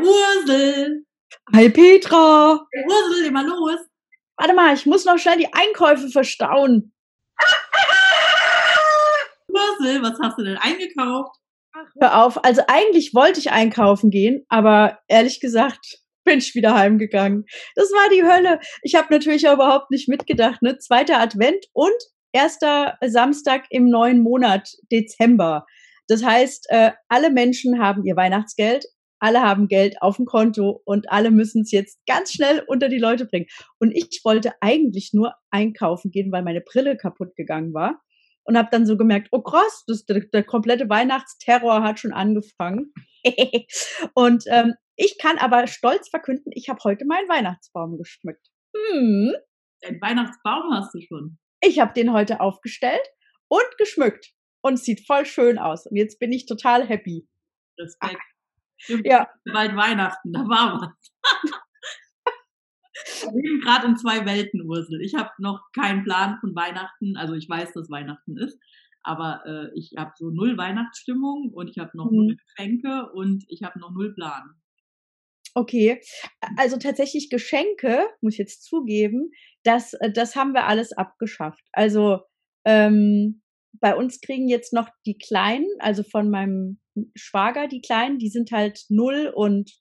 Ursel. Hi Petra. Hey Ursel, mal los. Warte mal, ich muss noch schnell die Einkäufe verstauen. Ursel, was hast du denn eingekauft? Hör auf, also eigentlich wollte ich einkaufen gehen, aber ehrlich gesagt bin ich wieder heimgegangen. Das war die Hölle. Ich habe natürlich auch überhaupt nicht mitgedacht, ne? Zweiter Advent und erster Samstag im neuen Monat, Dezember. Das heißt, äh, alle Menschen haben ihr Weihnachtsgeld, alle haben Geld auf dem Konto und alle müssen es jetzt ganz schnell unter die Leute bringen. Und ich wollte eigentlich nur einkaufen gehen, weil meine Brille kaputt gegangen war. Und habe dann so gemerkt, oh krass, das, der, der komplette Weihnachtsterror hat schon angefangen. und ähm, ich kann aber stolz verkünden, ich habe heute meinen Weihnachtsbaum geschmückt. Hm. Dein Weihnachtsbaum hast du schon. Ich habe den heute aufgestellt und geschmückt. Und es sieht voll schön aus. Und jetzt bin ich total happy. Respekt. Ja. Bald Weihnachten, da war was. Wir leben gerade in zwei Welten, Ursel. Ich habe noch keinen Plan von Weihnachten. Also ich weiß, dass Weihnachten ist, aber äh, ich habe so null Weihnachtsstimmung und ich habe noch Mhm. null Geschenke und ich habe noch null Plan. Okay. Also tatsächlich Geschenke, muss ich jetzt zugeben, das, äh, das haben wir alles abgeschafft. Also ähm, bei uns kriegen jetzt noch die Kleinen, also von meinem Schwager, die Kleinen, die sind halt null und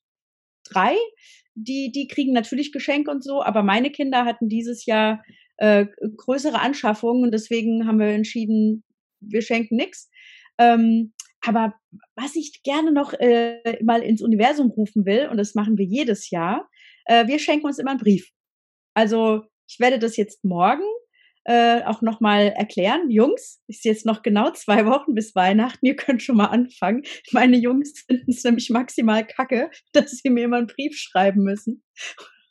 drei. Die, die kriegen natürlich Geschenke und so, aber meine Kinder hatten dieses Jahr äh, größere Anschaffungen und deswegen haben wir entschieden, wir schenken nix. Ähm, aber was ich gerne noch äh, mal ins Universum rufen will, und das machen wir jedes Jahr, äh, wir schenken uns immer einen Brief. Also ich werde das jetzt morgen äh, auch noch mal erklären. Jungs, ist jetzt noch genau zwei Wochen bis Weihnachten. Ihr könnt schon mal anfangen. Meine Jungs finden es nämlich maximal kacke, dass sie mir immer einen Brief schreiben müssen.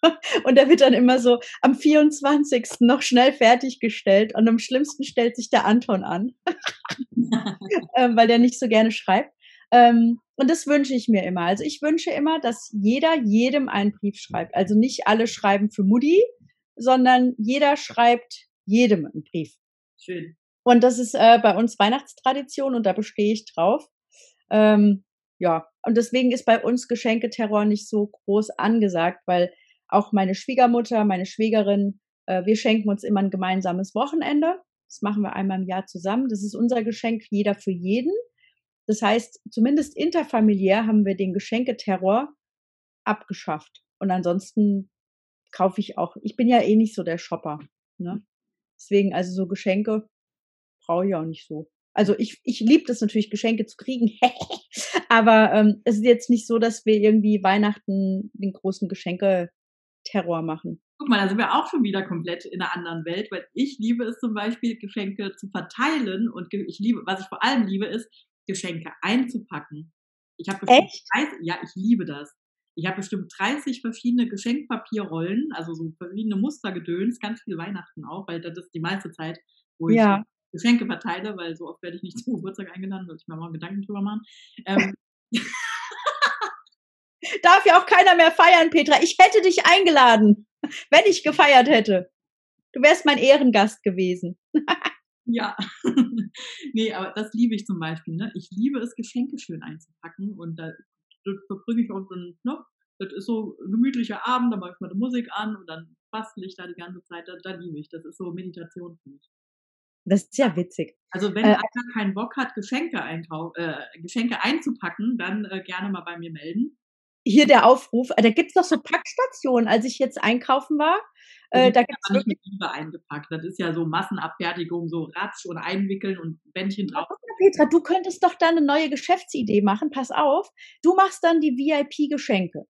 Und der wird dann immer so am 24. noch schnell fertiggestellt. Und am schlimmsten stellt sich der Anton an, ähm, weil der nicht so gerne schreibt. Ähm, und das wünsche ich mir immer. Also ich wünsche immer, dass jeder jedem einen Brief schreibt. Also nicht alle schreiben für Mutti, sondern jeder schreibt jedem einen Brief. Schön. Und das ist äh, bei uns Weihnachtstradition und da bestehe ich drauf. Ähm, ja, und deswegen ist bei uns Geschenketerror nicht so groß angesagt, weil auch meine Schwiegermutter, meine Schwägerin, äh, wir schenken uns immer ein gemeinsames Wochenende. Das machen wir einmal im Jahr zusammen. Das ist unser Geschenk, jeder für jeden. Das heißt, zumindest interfamiliär haben wir den Geschenketerror abgeschafft. Und ansonsten kaufe ich auch. Ich bin ja eh nicht so der Shopper. Ne? Deswegen, also so Geschenke brauche ich auch nicht so. Also ich, ich liebe das natürlich, Geschenke zu kriegen. Aber ähm, es ist jetzt nicht so, dass wir irgendwie Weihnachten den großen Geschenke-Terror machen. Guck mal, da sind wir auch schon wieder komplett in einer anderen Welt, weil ich liebe es zum Beispiel, Geschenke zu verteilen und ich liebe, was ich vor allem liebe, ist, Geschenke einzupacken. Ich habe Echt? 30, ja, ich liebe das. Ich habe bestimmt 30 verschiedene Geschenkpapierrollen, also so verschiedene Mustergedöns, ganz viel Weihnachten auch, weil das ist die meiste Zeit, wo ich Ja. Geschenke verteile, weil so oft werde ich nicht zum Geburtstag eingeladen, soll ich mir mal Gedanken drüber machen. Ähm, Darf ja auch keiner mehr feiern, Petra. Ich hätte dich eingeladen, wenn ich gefeiert hätte. Du wärst mein Ehrengast gewesen. Ja, nee, aber das liebe ich zum Beispiel. Ne? Ich liebe es, Geschenke schön einzupacken und da das verbringe ich auch dann, ne? Das ist so ein gemütlicher Abend, da mache ich mal die Musik an und dann bastel ich da die ganze Zeit. Da, da liebe ich. Das ist so Meditation für mich. Das ist ja witzig. Also wenn Äh, einer keinen Bock hat, Geschenke, einkau äh, Geschenke einzupacken, dann äh, gerne mal bei mir melden. Hier der Aufruf, äh, da gibt's doch so Packstationen. Als ich jetzt einkaufen war, äh, da nicht wirklich mit Liebe eingepackt. Das ist ja so Massenabfertigung, so Ratsch und einwickeln und Bändchen drauf. Mal, Petra, du könntest doch da eine neue Geschäftsidee machen. Pass auf, du machst dann die VIP-Geschenke.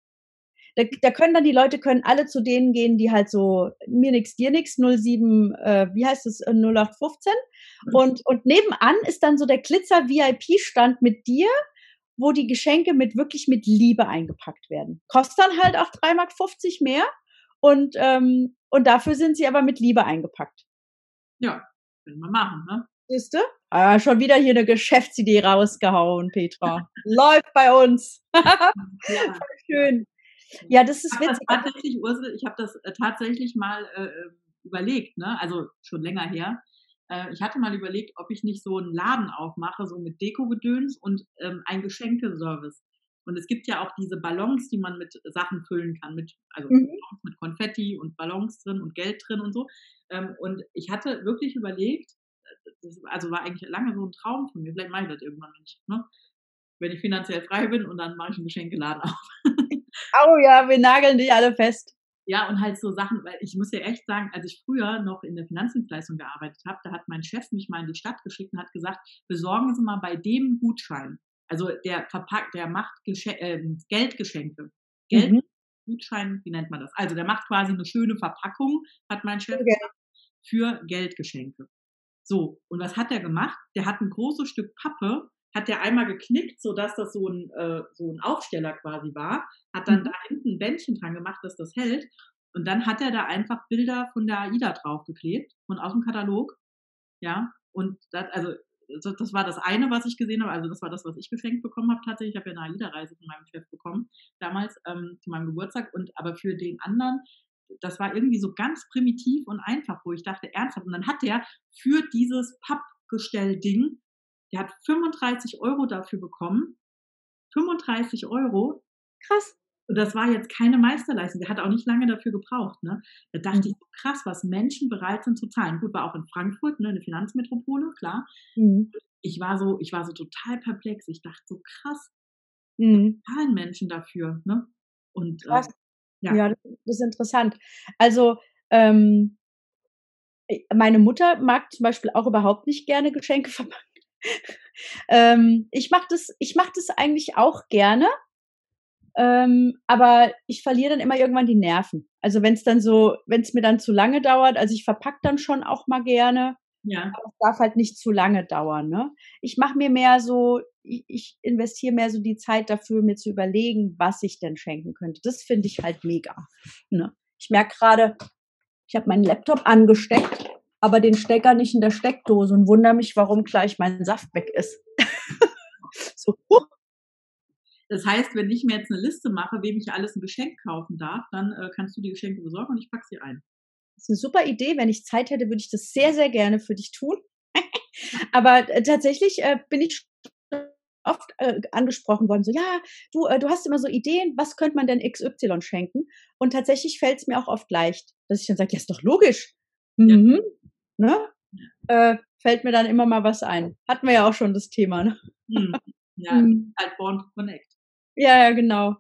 Da, da können dann die Leute können alle zu denen gehen, die halt so mir nix, dir nix, 07, äh, wie heißt es, äh, 0815. Und, und nebenan ist dann so der Glitzer-VIP-Stand mit dir, wo die Geschenke mit wirklich mit Liebe eingepackt werden. Kostet dann halt auch 3,50 Mark mehr und, ähm, und dafür sind sie aber mit Liebe eingepackt. Ja, können wir machen, ne? Siehste? Ah, schon wieder hier eine Geschäftsidee rausgehauen, Petra. Läuft bei uns. Ja. Schön. Ja, das Ich ist das witzig. tatsächlich, Ursel, ich habe das äh, tatsächlich mal äh, äh, überlegt, ne? Also schon länger her. Äh, ich hatte mal überlegt, ob ich nicht so einen Laden aufmache, so mit Deko-Gedöns und ähm, ein Geschenkeservice. Und es gibt ja auch diese Ballons, die man mit Sachen füllen kann, mit, also mhm. mit Konfetti und Ballons drin und Geld drin und so. Ähm, und ich hatte wirklich überlegt, das, also war eigentlich lange so ein Traum von mir, vielleicht mache ich das irgendwann, wenn ich, ne? wenn ich finanziell frei bin und dann mache ich einen Geschenkeladen auf. oh ja, wir nageln dich alle fest. Ja, und halt so Sachen, weil ich muss ja echt sagen, als ich früher noch in der Finanzdienstleistung gearbeitet habe, da hat mein Chef mich mal in die Stadt geschickt und hat gesagt, besorgen Sie mal bei dem Gutschein. Also der verpackt, der macht Gesche äh, Geldgeschenke. Geld, mhm. Gutschein, wie nennt man das? Also der macht quasi eine schöne Verpackung, hat mein Chef okay. gesagt, für Geldgeschenke. So, und was hat er gemacht? Der hat ein großes Stück Pappe hat der einmal geknickt, sodass das so ein, äh, so ein Aufsteller quasi war, hat dann mhm. da hinten ein Bändchen dran gemacht, dass das hält. Und dann hat er da einfach Bilder von der AIDA draufgeklebt, von aus dem Katalog. Ja, und das, also das war das eine, was ich gesehen habe. Also das war das, was ich geschenkt bekommen habe tatsächlich. Ich habe ja eine AIDA-Reise von meinem Chef bekommen, damals ähm, zu meinem Geburtstag. Und aber für den anderen, das war irgendwie so ganz primitiv und einfach, wo ich dachte, ernsthaft. Und dann hat der für dieses Pappgestell-Ding der hat 35 Euro dafür bekommen. 35 Euro. Krass. Und das war jetzt keine Meisterleistung. Der hat auch nicht lange dafür gebraucht. Ne? Da dachte mhm. ich, krass, was Menschen bereit sind zu zahlen. Gut, war auch in Frankfurt, ne, eine Finanzmetropole, klar. Mhm. Ich war so, ich war so total perplex. Ich dachte so, krass, mhm. zahlen Menschen dafür. Ne? Und äh, ja. ja, das ist interessant. Also ähm, meine Mutter mag zum Beispiel auch überhaupt nicht gerne Geschenke verpacken ähm, ich mache das, ich mache das eigentlich auch gerne. Ähm, aber ich verliere dann immer irgendwann die Nerven. Also wenn es dann so, wenn es mir dann zu lange dauert, also ich verpack dann schon auch mal gerne. Ja. Aber es darf halt nicht zu lange dauern. Ne? Ich mache mir mehr so, ich, ich investiere mehr so die Zeit dafür, mir zu überlegen, was ich denn schenken könnte. Das finde ich halt mega. Ne? Ich merke gerade, ich habe meinen Laptop angesteckt aber den Stecker nicht in der Steckdose und wundere mich, warum gleich mein Saft weg ist. so. Das heißt, wenn ich mir jetzt eine Liste mache, wem ich alles ein Geschenk kaufen darf, dann äh, kannst du die Geschenke besorgen und ich packe sie ein. Das ist eine super Idee. Wenn ich Zeit hätte, würde ich das sehr, sehr gerne für dich tun. Aber äh, tatsächlich äh, bin ich oft äh, angesprochen worden, so, ja, du, äh, du hast immer so Ideen, was könnte man denn XY schenken? Und tatsächlich fällt es mir auch oft leicht, dass ich dann sage, ja, ist doch logisch. Mhm. Ja ne? Äh, fällt mir dann immer mal was ein. Hatten wir ja auch schon das Thema, ne? Hm. Ja, hm. halt Born to Connect. Ja, ja, genau.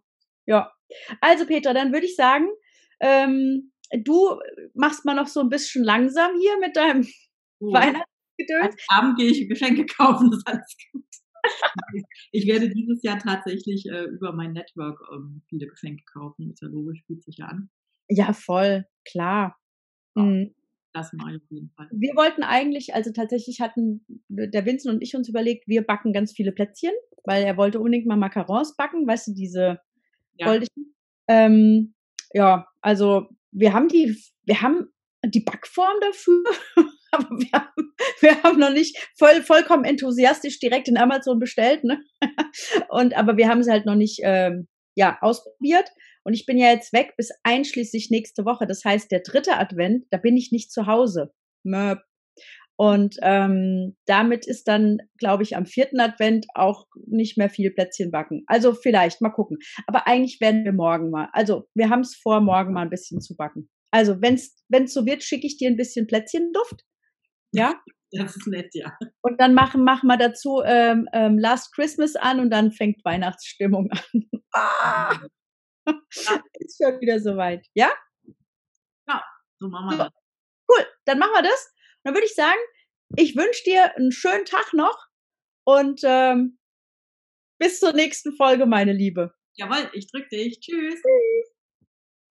Ja. Also Petra, dann würde ich sagen, ähm, du machst mal noch so ein bisschen langsam hier mit deinem oh. Weihnachtsgedöns. Abend gehe ich Geschenke kaufen, das ist alles gut. ich werde dieses Jahr tatsächlich äh, über mein Network ähm, viele Geschenke kaufen. Ist ja logisch, fühlt sich ja an. Ja, voll, klar. Ja. Mhm das mache ich auf jeden Fall. Wir wollten eigentlich, also tatsächlich hatten der Vincent und ich uns überlegt, wir backen ganz viele Plätzchen, weil er wollte unbedingt mal Macarons backen, weißt du, diese ja. goldischen. Ähm, ja, also wir haben die, wir haben die Backform dafür, aber wir haben, wir haben noch nicht voll, vollkommen enthusiastisch direkt in Amazon bestellt, ne? Und aber wir haben sie halt noch nicht ähm, ja ausprobiert. Und ich bin ja jetzt weg bis einschließlich nächste Woche. Das heißt, der dritte Advent, da bin ich nicht zu Hause. Möp. Und ähm, damit ist dann, glaube ich, am vierten Advent auch nicht mehr viel Plätzchen backen. Also vielleicht, mal gucken. Aber eigentlich werden wir morgen mal. Also wir haben es vor, morgen mal ein bisschen zu backen. Also wenn es so wird, schicke ich dir ein bisschen Plätzchenduft. Ja? Das ist nett, ja. Und dann machen, machen wir dazu ähm, ähm, Last Christmas an und dann fängt Weihnachtsstimmung an. Ah! ist schon wieder soweit. Ja? Ja, so machen wir das. Cool, dann machen wir das. Und dann würde ich sagen, ich wünsche dir einen schönen Tag noch und ähm, bis zur nächsten Folge, meine Liebe. Jawohl, ich drücke dich. Tschüss. Tschüss.